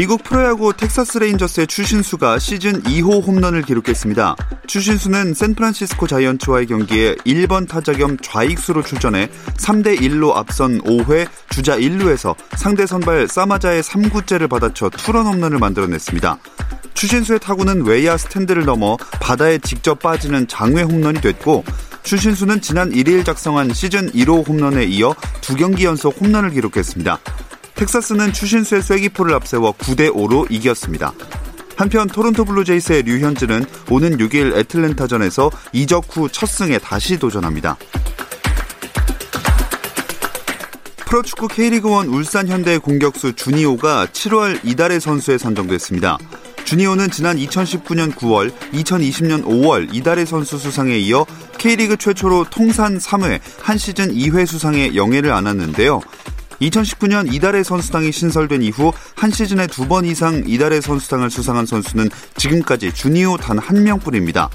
미국 프로야구 텍사스 레인저스의 추신수가 시즌 2호 홈런을 기록했습니다. 추신수는 샌프란시스코 자이언츠와의 경기에 1번 타자 겸 좌익수로 출전해 3대 1로 앞선 5회 주자 1루에서 상대 선발 사마자의 3구째를 받아쳐 투런 홈런을 만들어냈습니다. 추신수의 타구는 외야 스탠드를 넘어 바다에 직접 빠지는 장외 홈런이 됐고 추신수는 지난 1일 작성한 시즌 1호 홈런에 이어 두 경기 연속 홈런을 기록했습니다. 텍사스는 추신수의 쐐기포를 앞세워 9대 5로 이겼습니다. 한편 토론토 블루제이스의 류현진은 오는 6일 애틀랜타전에서 이적 후 첫 승에 다시 도전합니다. 프로축구 K리그1 울산 현대 공격수 주니오가 7월 이달의 선수에 선정됐습니다. 주니오는 지난 2019년 9월, 2020년 5월 이달의 선수 수상에 이어 K리그 최초로 통산 3회, 한 시즌 2회 수상의 영예를 안았는데요. 2019년 이달의 선수상이 신설된 이후 한 시즌에 두 번 이상 이달의 선수상을 수상한 선수는 지금까지 주니오 단 한 명뿐입니다.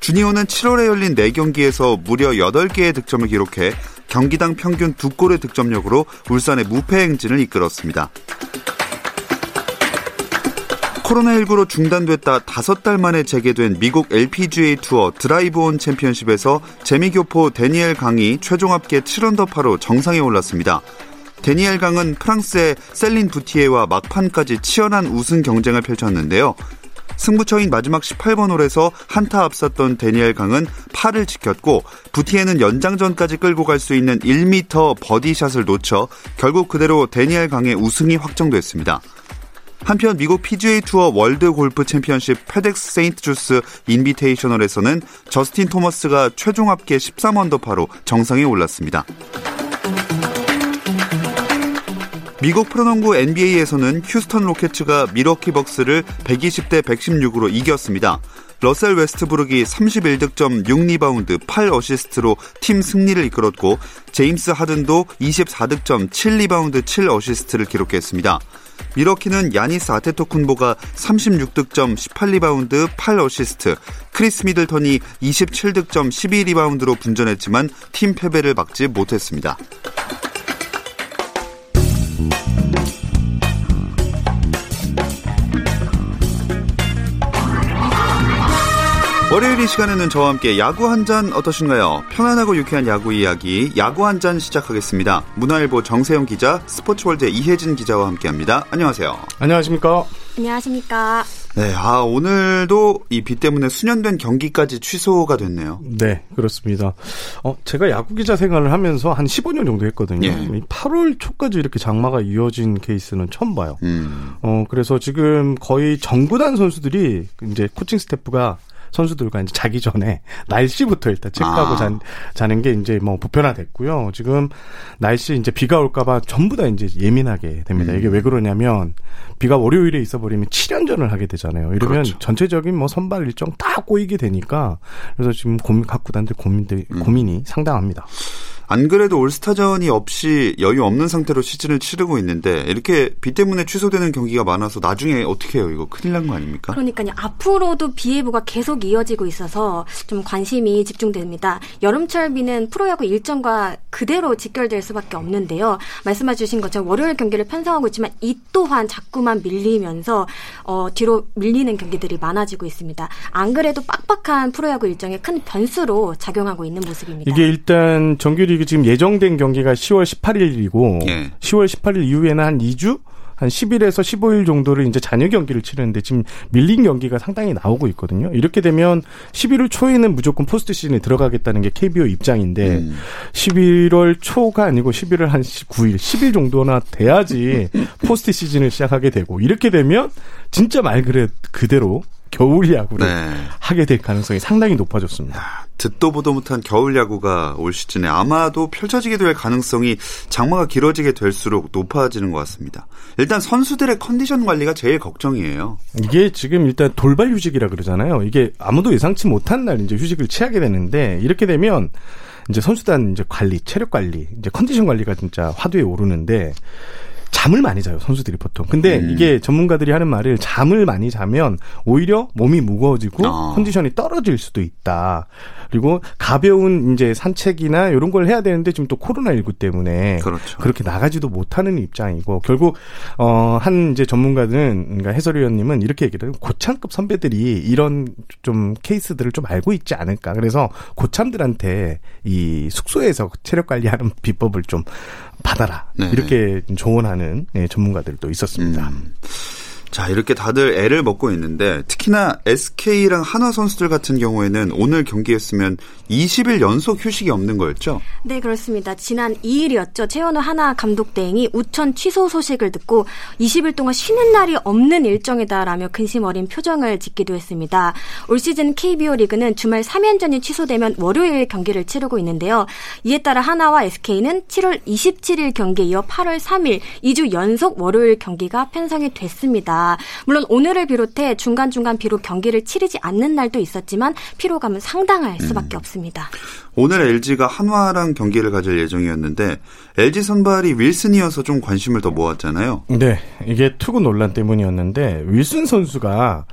주니오는 7월에 열린 4경기에서 무려 8개의 득점을 기록해 경기당 평균 2골의 득점력으로 울산의 무패 행진을 이끌었습니다. 코로나19로 중단됐다 5달 만에 재개된 미국 LPGA 투어 드라이브 온 챔피언십에서 재미교포 대니엘 강이 최종 합계 7언더파로 정상에 올랐습니다. 대니엘 강은 프랑스의 셀린 부티에와 막판까지 치열한 우승 경쟁을 펼쳤는데요. 승부처인 마지막 18번 홀에서 한타 앞섰던 대니엘 강은 파를 지켰고 부티에는 연장전까지 끌고 갈 수 있는 1m 버디샷을 놓쳐 결국 그대로 대니엘 강의 우승이 확정됐습니다. 한편 미국 PGA 투어 월드 골프 챔피언십 페덱스 세인트 주드 인비테이셔널에서는 저스틴 토머스가 최종 합계 13언더파로 정상에 올랐습니다. 미국 프로농구 NBA에서는 휴스턴 로켓츠가 밀워키 벅스를 120대 116으로 이겼습니다. 러셀 웨스트브룩이 31득점 6리바운드 8어시스트로 팀 승리를 이끌었고 제임스 하든도 24득점 7리바운드 7어시스트를 기록했습니다. 밀워키는 야니스 아테토쿤보가 36득점 18리바운드 8어시스트, 크리스 미들턴이 27득점 12리바운드로 분전했지만 팀 패배를 막지 못했습니다. 월요일 이 시간에는 저와 함께 야구 한 잔 어떠신가요? 편안하고 유쾌한 야구 이야기 야구 한 잔 시작하겠습니다. 문화일보 정세영 기자, 스포츠월드 이혜진 기자와 함께합니다. 안녕하세요. 안녕하십니까? 안녕하십니까? 네, 아 오늘도 이 비 때문에 순연된 경기까지 취소가 됐네요. 네, 그렇습니다. 어, 제가 야구 기자 생활을 하면서 한 15년 정도 했거든요. 예. 8월 초까지 이렇게 장마가 이어진 케이스는 처음 봐요. 음, 어, 그래서 지금 거의 전 구단 선수들이 이제 코칭 스태프가 선수들과 이제 자기 전에 날씨부터 일단 체크하고 아. 자, 자는 게 이제 뭐 보편화됐고요. 지금 날씨 이제 비가 올까봐 전부 다 이제 예민하게 됩니다. 음. 이게 왜 그러냐면 비가 월요일에 있어버리면 7연전을 하게 되잖아요. 이러면 그렇죠. 전체적인 뭐 선발 일정 다 꼬이게 되니까 그래서 지금 고민 각 구단들 고민들 음. 고민이 상당합니다. 안 그래도 올스타전이 없이 여유 없는 상태로 시즌을 치르고 있는데 이렇게 비 때문에 취소되는 경기가 많아서 나중에 어떻게 해요? 이거 큰일 난 거 아닙니까? 그러니까요. 앞으로도 비 예보가 계속 이어지고 있어서 좀 관심이 집중됩니다. 여름철 비는 프로야구 일정과 그대로 직결될 수밖에 없는데요. 말씀해 주신 것처럼 월요일 경기를 편성하고 있지만 이 또한 자꾸만 밀리면서 어, 뒤로 밀리는 경기들이 많아지고 있습니다. 안 그래도 빡빡한 프로야구 일정에 큰 변수로 작용하고 있는 모습입니다. 이게 일단 정규리 그 지금 예정된 경기가 10월 18일이고 예. 10월 18일 이후에는 한 2주 한 10일에서 15일 정도를 이제 잔여 경기를 치르는데 지금 밀린 경기가 상당히 나오고 있거든요. 이렇게 되면 11월 초에는 무조건 포스트 시즌에 들어가겠다는 게 KBO 입장인데 음. 11월 초가 아니고 11월 한 9일, 10일 정도나 돼야지 포스트 시즌을 시작하게 되고 이렇게 되면 진짜 말 그대로 겨울 야구를 네. 하게 될 가능성이 상당히 높아졌습니다. 듣도 보도 못한 겨울 야구가 올 시즌에 아마도 펼쳐지게 될 가능성이 장마가 길어지게 될수록 높아지는 것 같습니다. 일단 선수들의 컨디션 관리가 제일 걱정이에요. 이게 지금 일단 돌발 휴직이라 그러잖아요. 이게 아무도 예상치 못한 날 이제 휴직을 취하게 되는데 이렇게 되면 이제 선수단 이제 관리, 체력 관리, 이제 컨디션 관리가 진짜 화두에 오르는데 잠을 많이 자요 선수들이 보통. 근데 음. 이게 전문가들이 하는 말을 잠을 많이 자면 오히려 몸이 무거워지고 어. 컨디션이 떨어질 수도 있다. 그리고 가벼운 이제 산책이나 이런 걸 해야 되는데 지금 또 코로나 19 때문에 그렇죠. 그렇게 나가지도 못하는 입장이고 결국 어한 이제 전문가는 그러니까 해설위원님은 이렇게 얘기를 해요. 고참급 선배들이 이런 좀 케이스들을 좀 알고 있지 않을까. 그래서 고참들한테 이 숙소에서 체력 관리하는 비법을 좀 받아라. 네. 이렇게 조언하는 네, 전문가들도 있었습니다. 음. 자, 이렇게 다들 애를 먹고 있는데 특히나 SK랑 한화 선수들 같은 경우에는 오늘 경기했으면 20일 연속 휴식이 없는 거였죠? 네, 그렇습니다. 지난 2일이었죠. 최현우 한화 감독 대행이 우천 취소 소식을 듣고 20일 동안 쉬는 날이 없는 일정이다라며 근심 어린 표정을 짓기도 했습니다. 올 시즌 KBO 리그는 주말 3연전이 취소되면 월요일 경기를 치르고 있는데요. 이에 따라 한화와 SK는 7월 27일 경기에 이어 8월 3일 2주 연속 월요일 경기가 편성이 됐습니다. 물론 오늘을 비롯해 중간중간 비록 경기를 치르지 않는 날도 있었지만 피로감은 상당할 수밖에 음. 없습니다. 있습니다. 오늘 LG가 한화랑 경기를 가질 예정이었는데 LG 선발이 윌슨이어서 좀 관심을 더 모았잖아요. 네, 이게 투구 논란 때문이었는데 윌슨 선수가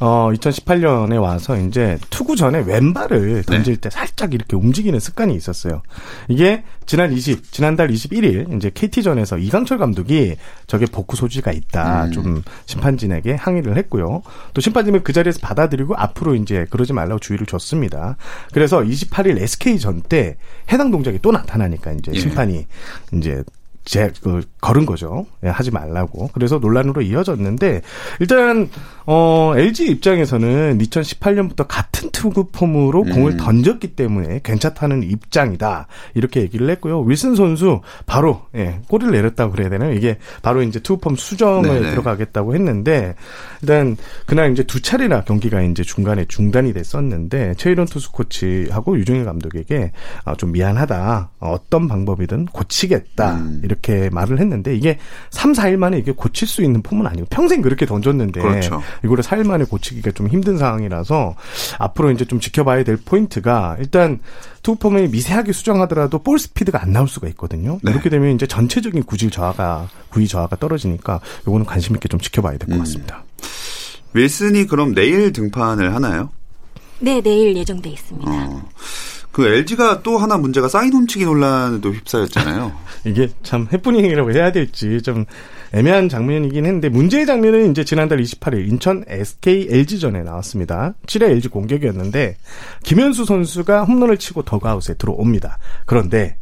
어 2018년에 와서 이제 투구 전에 왼발을 던질 네. 때 살짝 이렇게 움직이는 습관이 있었어요. 이게 지난 20 지난달 21일 이제 KT전에서 이강철 감독이 저게 복구 소지가 있다. 음. 좀 심판진에게 항의를 했고요. 또 심판진은 그 자리에서 받아들이고 앞으로 이제 그러지 말라고 주의를 줬습니다. 그래서 28일 SK 전 때 해당 동작이 또 나타나니까 이제 예. 심판이 이제 제, 그, 걸은 거죠. 예, 하지 말라고. 그래서 논란으로 이어졌는데, 일단, 어, LG 입장에서는 2018년부터 같은 투구 폼으로 음. 공을 던졌기 때문에 괜찮다는 입장이다. 이렇게 얘기를 했고요. 윌슨 선수 바로, 예, 꼬리를 내렸다고 그래야 되나요? 이게 바로 이제 투구 폼 수정을 네네. 들어가겠다고 했는데, 일단, 그날 이제 두 차례나 경기가 이제 중간에 중단이 됐었는데, 최일원 투수 코치하고 유종일 감독에게 아, 좀 미안하다. 어떤 방법이든 고치겠다. 음. 이렇게 말을 했는데 이게 3, 4일 만에 이게 고칠 수 있는 폼은 아니고 평생 그렇게 던졌는데 그렇죠. 이거를 4일 만에 고치기가 좀 힘든 상황이라서 앞으로 이제 좀 지켜봐야 될 포인트가 일단 투폼이 미세하게 수정하더라도 볼 스피드가 안 나올 수가 있거든요. 네. 이렇게 되면 이제 전체적인 구질 저하가 구위 저하가 떨어지니까 요거는 관심 있게 좀 지켜봐야 될것 음. 같습니다. 윌슨이 그럼 내일 등판을 하나요? 네, 내일 예정돼 있습니다. 어. 그 LG가 또 하나 문제가 사인 훔치기 논란에도 휩싸였잖아요. 이게 참 해프닝이라고 해야 될지 좀 애매한 장면이긴 했는데 문제의 장면은 이제 지난달 28일 인천 SK LG전에 나왔습니다. 7회 LG 공격이었는데 김현수 선수가 홈런을 치고 더그아웃에 들어옵니다. 그런데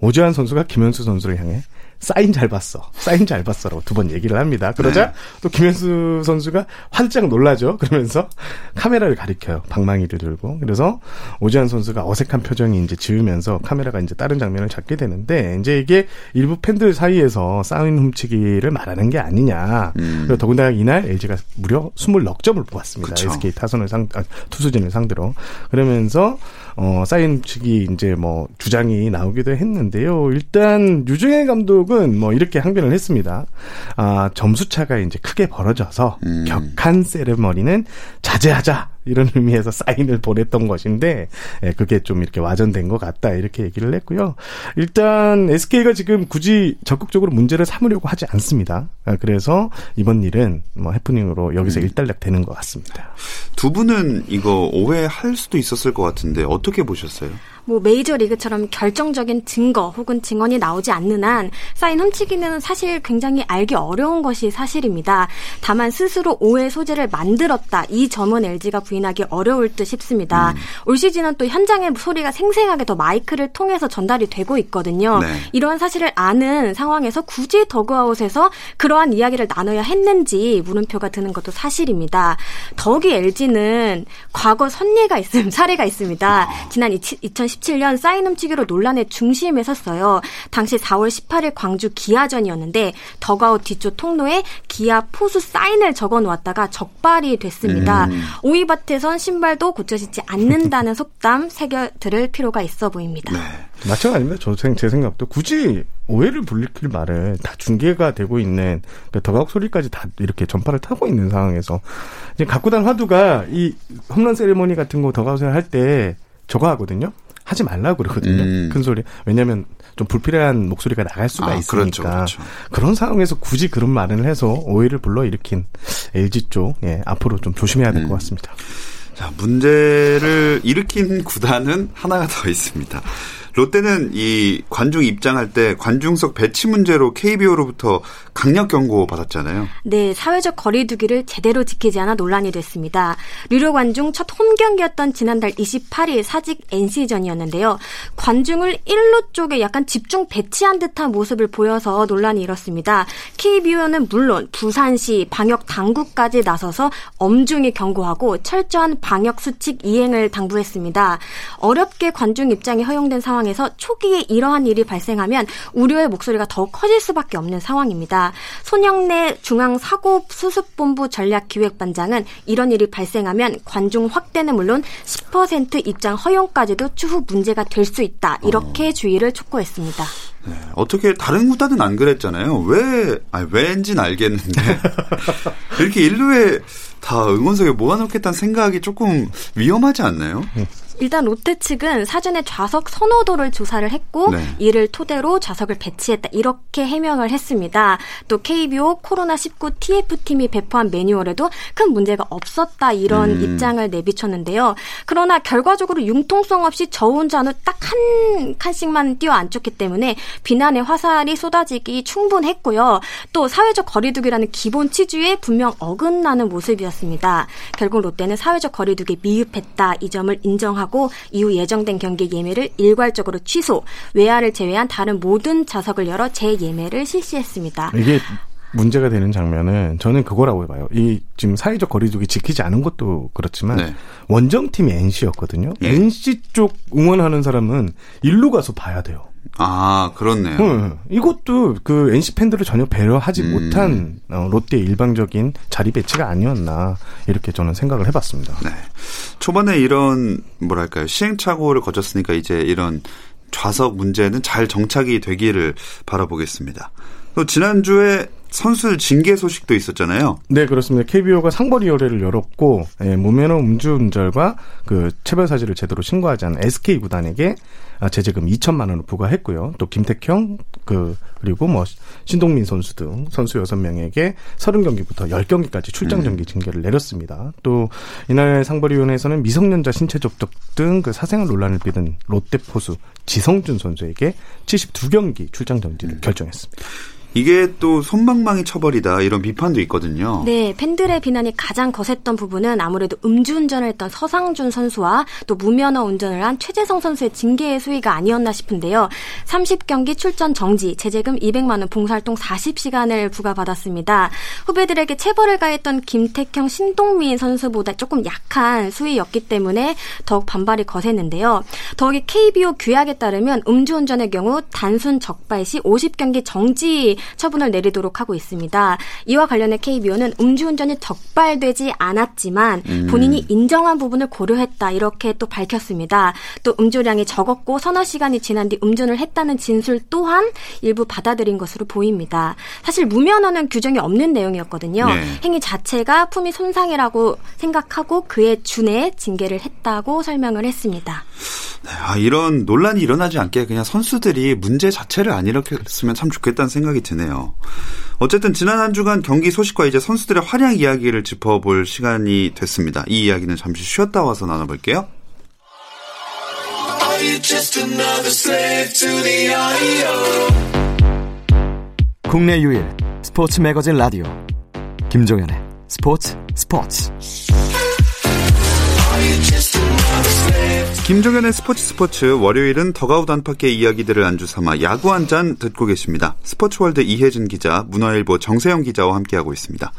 오재환 선수가 김현수 선수를 향해 사인 잘 봤어. 사인 잘 봤어라고 두 번 얘기를 합니다. 그러자 네. 또 김현수 선수가 활짝 놀라죠. 그러면서 카메라를 가리켜요. 방망이를 들고. 그래서 오지환 선수가 어색한 표정이 이제 지으면서 카메라가 이제 다른 장면을 잡게 되는데 이제 이게 일부 팬들 사이에서 사인 훔치기를 말하는 게 아니냐. 음. 그리고 더군다나 이날 LG가 무려 20넉 점을 뽑았습니다. 그쵸. SK 타선을 상 아, 투수진을 상대로. 그러면서 어 사인 훔치기 이제 뭐 주장이 나오기도 했는데요. 일단 유중현 감독 쪽은 뭐 이렇게 항변을 했습니다. 아, 점수 차가 이제 크게 벌어져서 음. 격한 세레머니는 자제하자. 이런 의미에서 사인을 보냈던 것인데 예, 그게 좀 이렇게 와전된 것 같다 이렇게 얘기를 했고요. 일단 SK가 지금 굳이 적극적으로 문제를 삼으려고 하지 않습니다. 아, 그래서 이번 일은 뭐 해프닝으로 여기서 음. 일단락 되는 것 같습니다. 두 분은 이거 오해할 수도 있었을 것 같은데 어떻게 보셨어요? 뭐 메이저리그처럼 결정적인 증거 혹은 증언이 나오지 않는 한 사인 훔치기는 사실 굉장히 알기 어려운 것이 사실입니다. 다만 스스로 오해 소재를 만들었다 이 점은 LG가 부인하기 어려울 듯 싶습니다. 음. 올 시즌은 또 현장의 소리가 생생하게 더 마이크를 통해서 전달이 되고 있거든요. 네. 이러한 사실을 아는 상황에서 굳이 더그아웃에서 그러한 이야기를 나눠야 했는지 물음표가 드는 것도 사실입니다. 더욱이 LG는 과거 선례가 있음 사례가 있습니다. 지난 2010 2017년 사인 훔치기로 논란의 중심에 섰어요. 당시 4월 18일 광주 기아전이었는데 더가웃 뒤쪽 통로에 기아 포수 사인을 적어 놓았다가 적발이 됐습니다. 음. 오이밭에선 신발도 고쳐 신지 않는다는 속담 새겨 들을 필요가 있어 보입니다. 네. 마찬가지입니다. 저 제 생각도 굳이 오해를 불리킬 말을 다 중계가 되고 있는 그러니까 더가웃 소리까지 다 이렇게 전파를 타고 있는 상황에서 이제 갖고 단 화두가 이 홈런 세리머니 같은 거 더가웃을 할 때 저거 하거든요. 하지 말라고 그러거든요. 음. 큰 소리. 왜냐하면 좀 불필요한 목소리가 나갈 수가 아, 있으니까 그렇죠, 그렇죠. 그런 상황에서 굳이 그런 말을 해서 오해를 불러 일으킨 LG 쪽 예, 앞으로 좀 조심해야 될것 음. 같습니다. 자 문제를 일으킨 구단은 하나가 더 있습니다. 롯데는 이 관중 입장할 때 관중석 배치 문제로 KBO로부터 강력 경고 받았잖아요. 네, 사회적 거리두기를 제대로 지키지 않아 논란이 됐습니다. 유료 관중 첫 홈 경기였던 지난달 28일 사직 NC전이었는데요. 관중을 1루 쪽에 약간 집중 배치한 듯한 모습을 보여서 논란이 일었습니다. KBO는 물론 부산시 방역 당국까지 나서서 엄중히 경고하고 철저한 방역 수칙 이행을 당부했습니다. 어렵게 관중 입장이 허용된 상황 에서 초기에 이러한 일이 발생하면 우려의 목소리가 더욱 커질 수밖에 없는 상황입니다. 손영래 중앙사고수습본부 전략기획반장은 이런 일이 발생하면 관중 확대는 물론 10% 입장 허용까지도 추후 문제가 될 수 있다. 이렇게 어. 주의를 촉구했습니다. 네, 어떻게 다른 구단은 안 그랬잖아요. 왜, 아니, 왜인지는 알겠는데 이렇게 일루에 다 응원석에 모아놓겠다는 생각이 조금 위험하지 않나요? 음. 일단 롯데 측은 사전에 좌석 선호도를 조사를 했고 네. 이를 토대로 좌석을 배치했다 이렇게 해명을 했습니다. 또 KBO 코로나19 TF팀이 배포한 매뉴얼에도 큰 문제가 없었다 이런 음. 입장을 내비쳤는데요. 그러나 결과적으로 융통성 없이 저 혼자 딱한 칸씩만 뛰어 앉혔기 때문에 비난의 화살이 쏟아지기 충분했고요. 또 사회적 거리두기라는 기본 취지에 분명 어긋나는 모습이었습니다. 결국 롯데는 사회적 거리두기 미흡했다 이 점을 인정하고 하고 이후 예정된 경기 예매를 일괄적으로 취소, 외야를 제외한 다른 모든 좌석을 열어 재예매를 실시했습니다. 이게 문제가 되는 장면은 저는 그거라고 봐요. 이 지금 사회적 거리두기 지키지 않은 것도 그렇지만 네. 원정팀이 NC였거든요. 예. NC 쪽 응원하는 사람은 일로 가서 봐야 돼요. 아, 그렇네요. 응. 이것도 그 NC 팬들을 전혀 배려하지 음. 못한 어, 롯데의 일방적인 자리 배치가 아니었나 이렇게 저는 생각을 해봤습니다. 네. 초반에 이런 뭐랄까요 시행착오를 거쳤으니까 이제 이런 좌석 문제는 잘 정착이 되기를 바라보겠습니다. 또 지난주에 선수들 징계 소식도 있었잖아요. 네, 그렇습니다. KBO가 상벌 위원회를 열었고 예, 무면허 음주운전과 그 체벌 사실을 제대로 신고하지 않은 SK 구단에게 아, 제재금 2천만 원을 부과했고요. 또 김택형 그 그리고 뭐 신동민 선수 등 선수 6명에게 30경기부터 10경기까지 출장 정기 징계를 내렸습니다. 또 이날 상벌 위원회에서는 미성년자 신체 접촉 등 그 사생활 논란을 빚은 롯데 포수 지성준 선수에게 72경기 출장 정지를 음. 결정했습니다. 이게 또 손방망이 처벌이다 이런 비판도 있거든요. 네, 팬들의 비난이 가장 거셌던 부분은 아무래도 음주운전을 했던 서상준 선수와 또 무면허 운전을 한 최재성 선수의 징계의 수위가 아니었나 싶은데요. 30경기 출전 정지, 제재금 200만 원, 봉사활동 40시간을 부과받았습니다. 후배들에게 체벌을 가했던 김택형, 신동민 선수보다 조금 약한 수위였기 때문에 더욱 반발이 거셌는데요. 더욱이 KBO 규약에 따르면 음주운전의 경우 단순 적발 시 50경기 정지 처분을 내리도록 하고 있습니다. 이와 관련해 KBO는 음주운전이 적발되지 않았지만 음. 본인이 인정한 부분을 고려했다 이렇게 또 밝혔습니다. 또 음주량이 적었고 서너 시간이 지난 뒤 음주를 했다는 진술 또한 일부 받아들인 것으로 보입니다. 사실 무면허는 규정이 없는 내용이었거든요. 네. 행위 자체가 품위 손상이라고 생각하고 그에 준해 징계를 했다고 설명을 했습니다. 네, 아, 이런 논란이 일어나지 않게 그냥 선수들이 문제 자체를 안 일으켰으면 참 좋겠다는 생각이 드네요. 어쨌든 지난 한 주간 경기 소식과 이제 선수들의 활약 이야기를 짚어볼 시간이 됐습니다. 이 이야기는 잠시 쉬었다 와서 나눠볼게요. 국내 유일 스포츠 매거진 라디오 김종현의 스포츠 스포츠 김종현의 스포츠 스포츠 월요일은 더그아웃 안팎의 이야기들을 안주 삼아 야구 한 잔 듣고 계십니다. 스포츠월드 이혜진 기자, 문화일보 정세영 기자와 함께하고 있습니다.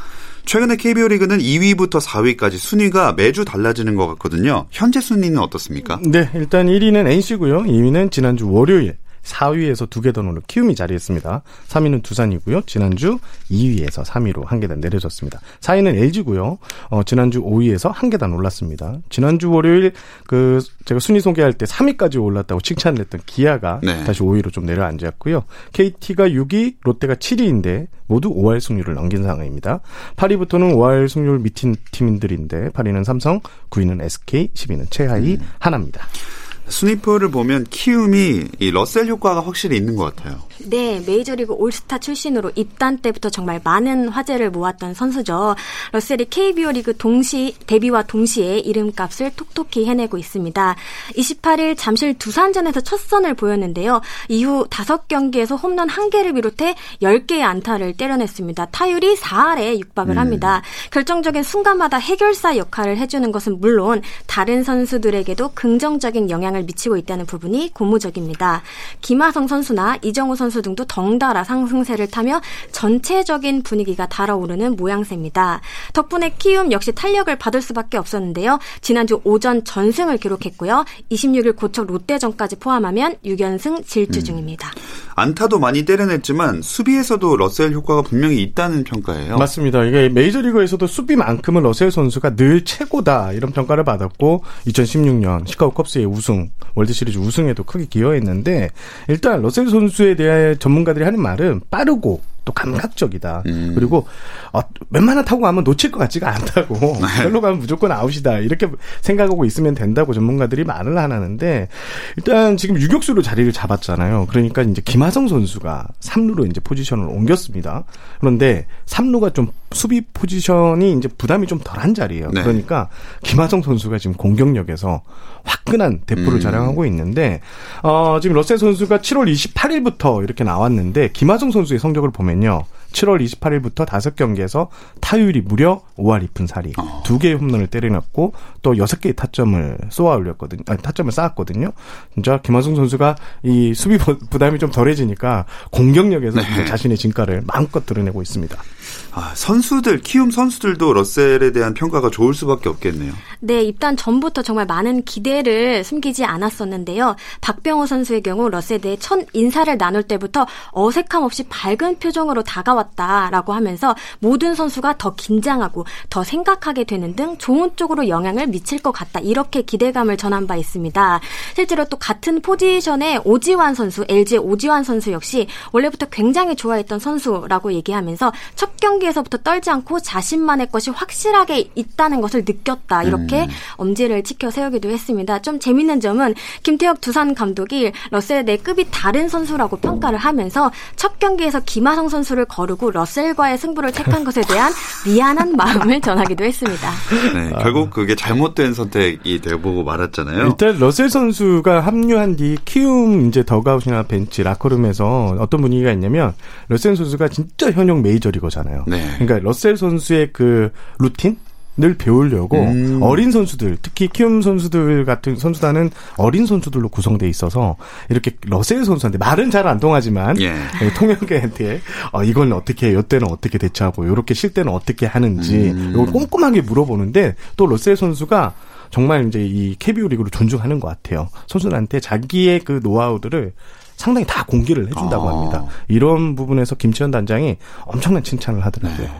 최근에 KBO 리그는 2위부터 4위까지 순위가 매주 달라지는 것 같거든요. 현재 순위는 어떻습니까? 네, 일단 1위는 NC고요. 2위는 지난주 월요일 4위에서 두 계단 오른 키움이 자리했습니다. 3위는 두산이고요. 지난주 2위에서 3위로 한 계단 내려졌습니다. 4위는 LG고요. 어, 지난주 5위에서 한 계단 올랐습니다. 지난주 월요일 그 제가 순위 소개할 때 3위까지 올랐다고 칭찬을 했던 기아가 네. 다시 5위로 좀 내려앉았고요. KT가 6위, 롯데가 7위인데 모두 5할 승률을 넘긴 상황입니다. 8위부터는 5할 승률 밑인 팀들인데 8위는 삼성, 9위는 SK, 10위는 최하위 음. 하나입니다. 순위표를 보면 키움이 이 러셀 효과가 확실히 있는 것 같아요. 네, 메이저리그 올스타 출신으로 입단 때부터 정말 많은 화제를 모았던 선수죠. 러셀이 KBO 리그 동시 데뷔와 동시에 이름값을 톡톡히 해내고 있습니다. 28일 잠실 두산전에서 첫 선을 보였는데요. 이후 5경기에서 홈런 1개를 비롯해 10개의 안타를 때려냈습니다. 타율이 4할에 육박을 음. 합니다. 결정적인 순간마다 해결사 역할을 해주는 것은 물론 다른 선수들에게도 긍정적인 영향을 미치고 있다는 부분이 고무적입니다. 김하성 선수나 이정우 선수 등도 덩달아 상승세를 타며 전체적인 분위기가 달아오르는 모양새입니다. 덕분에 키움 역시 탄력을 받을 수밖에 없었는데요. 지난주 오전 전승을 기록했고요. 26일 고척 롯데전까지 포함하면 6연승 질주 음. 중입니다. 안타도 많이 때려냈지만 수비에서도 러셀 효과가 분명히 있다는 평가예요. 맞습니다. 이게 메이저리그에서도 수비만큼은 러셀 선수가 늘 최고다 이런 평가를 받았고 2016년 시카고 컵스의 우승 월드시리즈 우승에도 크게 기여했는데 일단 러셀 선수에 대한 전문가들이 하는 말은 빠르고 또 감각적이다. 음. 그리고 어, 웬만한 타고 가면 놓칠 것 같지가 않다고. 네. 별로 가면 무조건 아웃이다. 이렇게 생각하고 있으면 된다고 전문가들이 말을 하는데 일단 지금 유격수로 자리를 잡았잖아요. 그러니까 이제 김하성 선수가 3루로 이제 포지션을 옮겼습니다. 그런데 3루가 좀 수비 포지션이 이제 부담이 좀 덜한 자리예요. 네. 그러니까 김하성 선수가 지금 공격력에서 화끈한 대포를 음. 자랑하고 있는데 어, 지금 러셀 선수가 7월 28일부터 이렇게 나왔는데 김하성 선수의 성적을 보면 보면요. 7월 28일부터 5경기에서 타율이 무려 5할 2푼 4리. 어. 2개의 홈런을 때려놨고 또 6개의 타점을 쏘아 올렸거든요. 아니, 타점을 쌓았거든요. 진짜 김하성 선수가 이 수비 부담이 좀 덜해지니까 공격력에서 네. 자신의 진가를 마음껏 드러내고 있습니다. 아, 선수들, 키움 선수들도 러셀에 대한 평가가 좋을 수밖에 없겠네요. 네, 입단 전부터 정말 많은 기대를 숨기지 않았었는데요. 박병호 선수의 경우 러셀에 대해 첫 인사를 나눌 때부터 어색함 없이 밝은 표정으로 다가왔다라고 하면서 모든 선수가 더 긴장하고 더 생각하게 되는 등 좋은 쪽으로 영향을 미칠 것 같다. 이렇게 기대감을 전한 바 있습니다. 실제로 또 같은 포지션의 오지환 선수, LG의 오지환 선수 역시 원래부터 굉장히 좋아했던 선수라고 얘기하면서 첫 경기에서부터 떨지 않고 자신만의 것이 확실하게 있다는 것을 느꼈다. 이렇게 음. 엄지를 치켜 세우기도 했습니다. 좀 재밌는 점은 김태형 두산 감독이 러셀에 네 급이 다른 선수라고 평가를 하면서 첫 경기에서 김하성 선수를 거르고 러셀과의 승부를 택한 것에 대한 미안한 마음을 전하기도 했습니다. 네, 결국 그게 잘못된 선택이 되고 말았잖아요. 일단 러셀 선수가 합류한 뒤 키움 이제 더그아웃이나 벤치 라커룸에서 어떤 분위기가 있냐면 러셀 선수가 진짜 현역 메이저리거잖아요. 네. 그러니까 러셀 선수의 그 루틴 늘 배우려고 음. 어린 선수들 특히 키움 선수들 같은 선수단은 어린 선수들로 구성돼 있어서 이렇게 러셀 선수한테 말은 잘 안 통하지만 예. 예. 통역한테 어, 이건 어떻게 해, 이때는 어떻게 대처하고 이렇게 쉴 때는 어떻게 하는지 음. 이걸 꼼꼼하게 물어보는데 또 러셀 선수가 정말 이제 이 KBO 리그를 존중하는 것 같아요. 선수들한테 자기의 그 노하우들을 상당히 다 공개를 해준다고 아. 합니다. 이런 부분에서 김치현 단장이 엄청난 칭찬을 하더라고요. 네.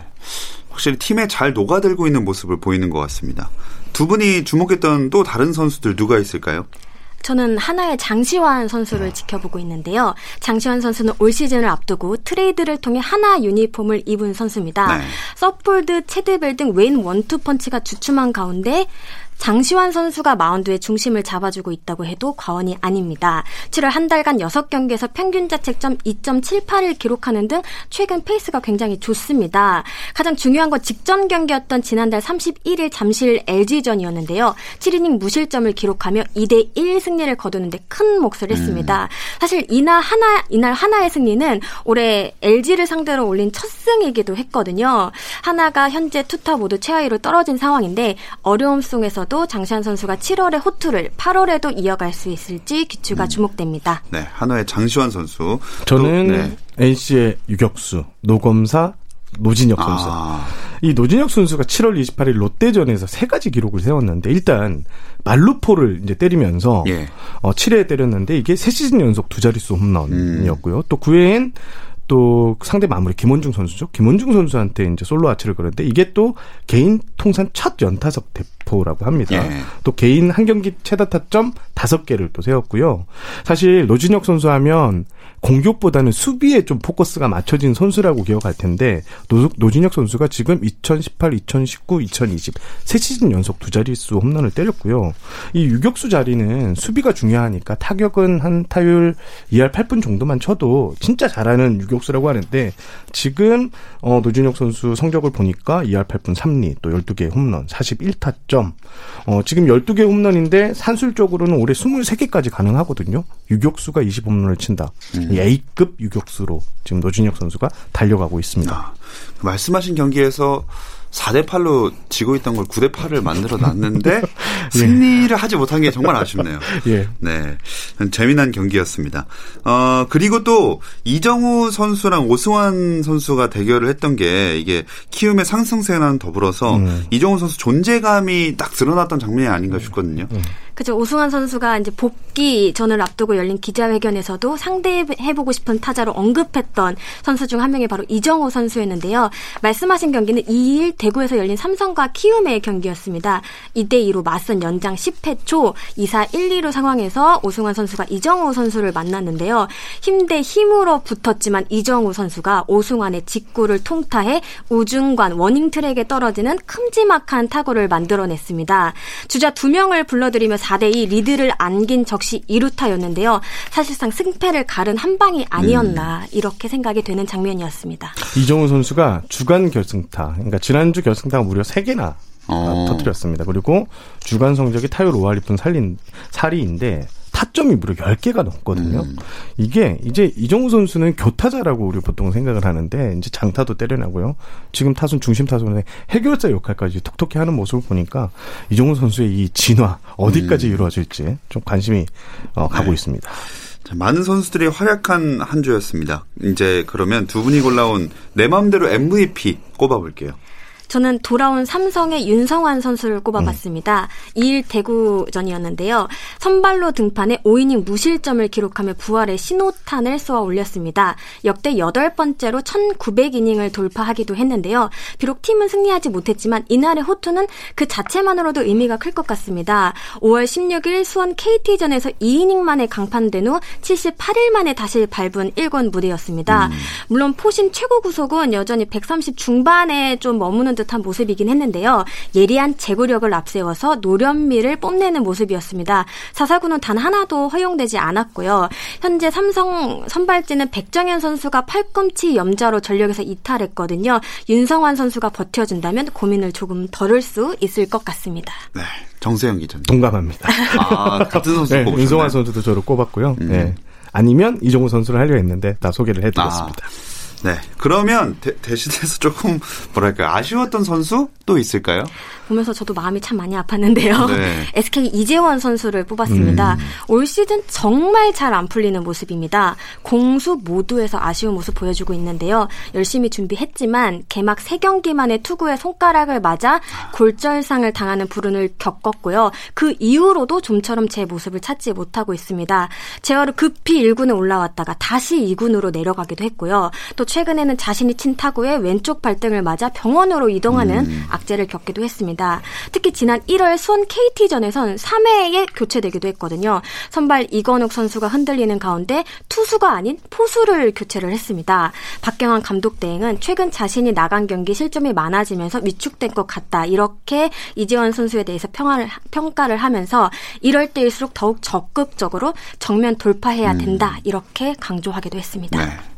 확실히 팀에 잘 녹아들고 있는 모습을 보이는 것 같습니다. 두 분이 주목했던 또 다른 선수들 누가 있을까요? 저는 한화의 장시환 선수를 네. 지켜보고 있는데요. 장시환 선수는 올 시즌을 앞두고 트레이드를 통해 한화 유니폼을 입은 선수입니다. 네. 서폴드, 채드벨 등 원 원투 펀치가 주춤한 가운데 장시환 선수가 마운드의 중심을 잡아주고 있다고 해도 과언이 아닙니다. 7월 한 달간 6경기에서 평균 자책점 2.78을 기록하는 등 최근 페이스가 굉장히 좋습니다. 가장 중요한 건 직전 경기였던 지난달 31일 잠실 LG전이었는데요. 7이닝 무실점을 기록하며 2대 1 승리를 거두는데 큰 몫을 했습니다. 음. 사실 이날 한화 이날 한화의 승리는 올해 LG를 상대로 올린 첫 승이기도 했거든요. 한화가 현재 투타 모두 최하위로 떨어진 상황인데 어려움 속에서 또 장시환 선수가 7월에 호투를 8월에도 이어갈 수 있을지 귀추가 음. 주목됩니다. 네, 한화의 장시환 선수. 저는 또, 네. NC의 유격수, 노검사, 노진혁 선수. 아. 이 노진혁 선수가 7월 28일 롯데전에서 세 가지 기록을 세웠는데 일단 말루포를 이제 때리면서 예. 어 7회 때렸는데 이게 세 시즌 연속 두 자릿수 홈런이었고요. 음. 또 9회엔 또 상대 마무리 김원중 선수죠. 김원중 선수한테 이제 솔로 아치를 걸었는데 이게 또 개인 통산 첫 연타석 대포라고 합니다. 예. 또 개인 한 경기 최다 타점 다섯 개를 또 세웠고요. 사실 노진혁 선수 하면 공격보다는 수비에 좀 포커스가 맞춰진 선수라고 기억할 텐데 노, 노진혁 선수가 지금 2018, 2019, 2020 세 시즌 연속 두 자릿수 홈런을 때렸고요. 이 유격수 자리는 수비가 중요하니까 타격은 한 타율 2할 8분 정도만 쳐도 진짜 잘하는 유격수라고 하는데 지금 어, 노진혁 선수 성적을 보니까 2할 8분 3리 또 12개 홈런 41타점 어, 지금 12개 홈런인데 산술적으로는 올해 23개까지 가능하거든요. 유격수가 20홈런을 친다. 이 A급 유격수로 지금 노진혁 선수가 달려가고 있습니다. 아, 그 말씀하신 경기에서 4대 8로 지고 있던 걸 9대 8을 만들어 놨는데 승리를 하지 못한 게 정말 아쉽네요. 예. 네. 재미난 경기였습니다. 어, 그리고 또 이정우 선수랑 오승환 선수가 대결을 했던 게 이게 키움의 상승세랑 더불어서 음. 이정우 선수 존재감이 딱 드러났던 장면이 아닌가 싶거든요. 그죠. 오승환 선수가 이제 복귀 전을 앞두고 열린 기자회견에서도 상대해보고 싶은 타자로 언급했던 선수 중 한 명이 바로 이정호 선수였는데요. 말씀하신 경기는 2일 대구에서 열린 삼성과 키움의 경기였습니다. 2대2로 맞선 연장 10회 초 2사 1, 2루 상황에서 오승환 선수가 이정호 선수를 만났는데요. 힘 대 힘으로 붙었지만 이정호 선수가 오승환의 직구를 통타해 우중간 워닝 트랙에 떨어지는 큼지막한 타구를 만들어냈습니다. 주자 두 명을 불러들이며 4 대2 리드를 안긴 적시 2루타였는데요. 사실상 승패를 가른 한 방이 아니었나 이렇게 생각이 되는 장면이었습니다. 이정후 선수가 주간 결승타, 그러니까 지난주 결승타가 무려 3개나 어. 터뜨렸습니다. 그리고 주간 성적이 타율 5할 2푼 4리인데 타점이 무려 10개가 넘거든요. 음. 이게 이제 이정후 선수는 교타자라고 우리 보통 생각을 하는데 이제 장타도 때려내고요. 지금 타순 중심 타순에 해결자 역할까지 톡톡히 하는 모습을 보니까 이정우 선수의 이 진화 어디까지 음. 이루어질지 좀 관심이 어, 가고 네. 있습니다. 자, 많은 선수들이 활약한 한 주였습니다. 이제 그러면 두 분이 골라온 내 마음대로 MVP 꼽아볼게요. 저는 돌아온 삼성의 윤성환 선수를 꼽아봤습니다. 2일 대구전이었는데요. 선발로 등판해 5이닝 무실점을 기록하며 부활의 신호탄을 쏘아 올렸습니다. 역대 여덟 번째로 1900이닝을 돌파하기도 했는데요. 비록 팀은 승리하지 못했지만 이날의 호투는 그 자체만으로도 의미가 클 것 같습니다. 5월 16일 수원 KT전에서 2이닝 만에 강판된 후 78일 만에 다시 밟은 1권 무대였습니다. 물론 포심 최고 구속은 여전히 130 중반에 좀 머무는 듯한 모습이긴 했는데요. 예리한 제구력을 앞세워서 노련미를 뽐내는 모습이었습니다. 사사구는 단 하나도 허용되지 않았고요. 현재 삼성 선발진은 백정현 선수가 팔꿈치 염자로 전력에서 이탈했거든요. 윤성환 선수가 버텨준다면 고민을 조금 덜을 수 있을 것 같습니다. 네. 정세영 기자님. 동감합니다. 아, 같은 선수 네? 윤성환 선수도 저를 꼽았고요. 음. 네. 아니면 이정우 선수를 하려 했는데 다 소개를 해드렸습니다. 네. 그러면 대, 대신해서 조금 뭐랄까 아쉬웠던 선수 또 있을까요? 보면서 저도 마음이 참 많이 아팠는데요. 네. SK 이재원 선수를 뽑았습니다. 음. 올 시즌 정말 잘 안 풀리는 모습입니다. 공수 모두에서 아쉬운 모습 보여주고 있는데요. 열심히 준비했지만 개막 3경기 만에 투구에 손가락을 맞아 골절상을 당하는 불운을 겪었고요. 그 이후로도 좀처럼 제 모습을 찾지 못하고 있습니다. 제어를 급히 1군에 올라왔다가 다시 2군으로 내려가기도 했고요. 또 최근에는 자신이 친 타구에 왼쪽 발등을 맞아 병원으로 이동하는 악재를 겪기도 했습니다. 특히 지난 1월 수원 KT전에선 3회에 교체되기도 했거든요. 선발 이건욱 선수가 흔들리는 가운데 투수가 아닌 포수를 교체를 했습니다. 박경환 감독 대행은 최근 자신이 나간 경기 실점이 많아지면서 위축된 것 같다. 이렇게 이재원 선수에 대해서 평가를, 평가를 하면서 이럴 때일수록 더욱 적극적으로 정면 돌파해야 된다. 이렇게 강조하기도 했습니다. 네.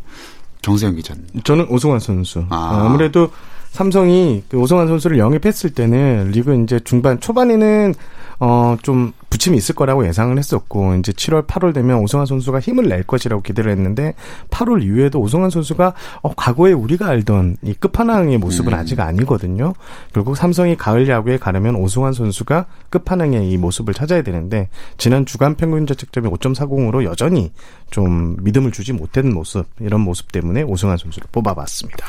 정세영 기자님. 저는 오승환 선수. 아. 아. 무래도 삼성이 그 오승환 선수를 영입했을 때는 리그 이제 중반 초반에는 어 좀 부침이 있을 거라고 예상을 했었고 이제 7월 8월 되면 오승환 선수가 힘을 낼 것이라고 기대를 했는데 8월 이후에도 오승환 선수가 어 과거에 우리가 알던 이 끝판왕의 모습은 음. 아직 아니거든요. 결국 삼성이 가을 야구에 가려면 오승환 선수가 끝판왕의 이 모습을 찾아야 되는데 지난 주간 평균 자책점이 5.40으로 여전히 좀 믿음을 주지 못했는 모습 이런 모습 때문에 오승환 선수를 뽑아봤습니다.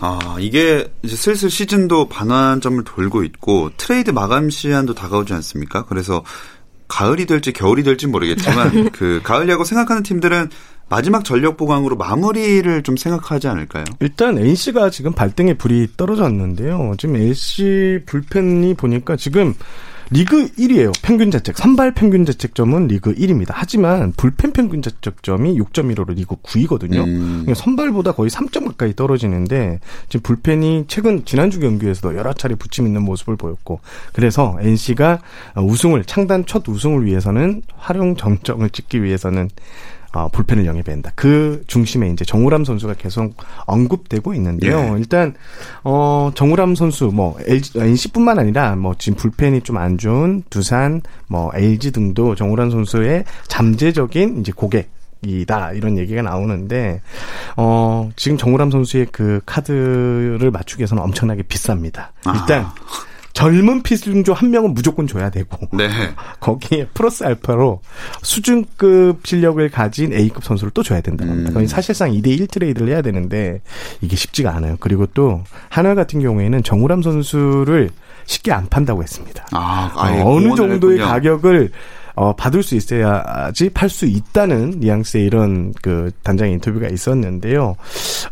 아, 이게 이제 슬슬 시즌도 반환점을 돌고 있고 트레이드 마감 시한도 다가오지 않습니까? 그래서 가을이 될지 겨울이 될지 모르겠지만 그 가을 야구 생각하는 팀들은 마지막 전력 보강으로 마무리를 좀 생각하지 않을까요? 일단 NC가 지금 발등에 불이 떨어졌는데요. 지금 NC 불펜이 보니까 지금 리그 1위예요. 평균 자책. 선발 평균 자책점은 리그 1위입니다. 하지만 불펜 평균 자책점이 6.15로 리그 9위거든요. 음. 그러니까 선발보다 거의 3점 가까이 떨어지는데 지금 불펜이 최근 지난주 경기에서도 여러 차례 부침 있는 모습을 보였고 그래서 NC가 우승을 창단 첫 우승을 위해서는 활용 정점을 찍기 위해서는 어, 불펜을 영입한다. 그 중심에 이제 정우람 선수가 계속 언급되고 있는데요. 예. 일단 어 정우람 선수 뭐 LG, NC뿐만 아니라 뭐 지금 불펜이 좀 안 좋은 두산, 뭐 LG 등도 정우람 선수의 잠재적인 이제 고객 이다 이런 얘기가 나오는데 어 지금 정우람 선수의 그 카드를 맞추기 위해서는 엄청나게 비쌉니다. 일단 아. 젊은 피승조 한 명은 무조건 줘야 되고 네. 거기에 플러스 알파로 수준급 실력을 가진 A급 선수를 또 줘야 된다고 합니다. 음. 사실상 2대 1 트레이드를 해야 되는데 이게 쉽지가 않아요. 그리고 또 하나 같은 경우에는 정우람 선수를 쉽게 안 판다고 했습니다. 아, 어, 느 정도의 했군요. 가격을 어, 받을 수 있어야지 팔 수 있다는 뉘앙스의 이런 그 단장 인터뷰가 있었는데요.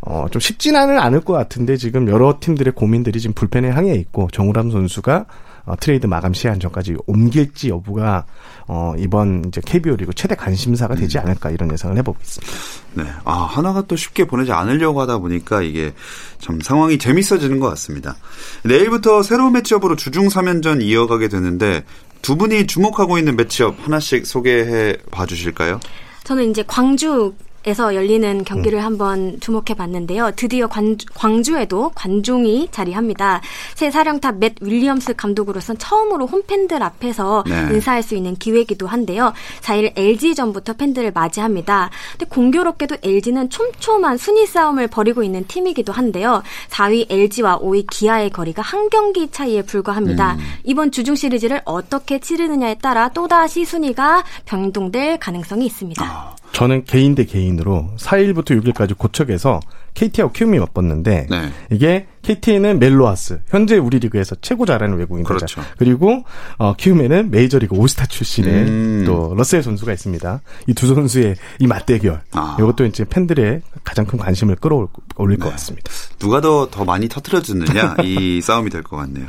어, 좀 쉽지는 않을 것 같은데 지금 여러 팀들의 고민들이 지금 불펜에 향해 있고 정우람 선수가 어, 트레이드 마감 시한 전까지 옮길지 여부가 어, 이번 이제 KBO 리그 최대 관심사가 되지 음. 않을까 이런 예상을 해보고 있습니다. 네, 아 하나가 또 쉽게 보내지 않으려고 하다 보니까 이게 참 상황이 재밌어지는 것 같습니다. 내일부터 새로운 매치업으로 주중 3연전 이어가게 되는데 두 분이 주목하고 있는 매치업 하나씩 소개해 봐 주실까요? 저는 이제 광주 에서 열리는 경기를 음. 한번 주목해 봤는데요. 드디어 광주, 에도 관중이 자리합니다. 새 사령탑 맷 윌리엄스 감독으로선 처음으로 홈팬들 앞에서 네. 인사할 수 있는 기회이기도 한데요. 4일 LG전부터 팬들을 맞이합니다. 근데 공교롭게도 LG는 촘촘한 순위 싸움을 벌이고 있는 팀이기도 한데요. 4위 LG와 5위 기아의 거리가 한 경기 차이에 불과합니다. 음. 이번 주중 시리즈를 어떻게 치르느냐에 따라 또다시 순위가 변동될 가능성이 있습니다. 아. 저는 개인 대 개인으로 4일부터 6일까지 고척에서 KT하고 키움이 맞붙는데 네. 이게 KT는 멜 로하스 현재 우리 리그에서 최고 잘하는 외국인이죠. 그렇죠. 그리고 어, 키움에는 메이저리그 올스타 출신의 음. 또 러셀 선수가 있습니다. 이 두 선수의 이 맞대결 아. 이것도 이제 팬들의 가장 큰 관심을 끌어올릴 네. 것 같습니다. 누가 더 더 많이 터트려 주느냐 이 싸움이 될 것 같네요.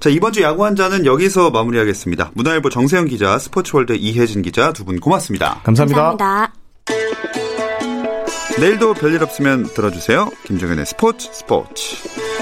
자 이번 주 야구 한잔은 여기서 마무리하겠습니다. 문화일보 정세영 기자, 스포츠월드 이혜진 기자 두 분 고맙습니다. 감사합니다. 감사합니다. 내일도 별일 없으면 들어주세요. 김정현의 스포츠 스포츠.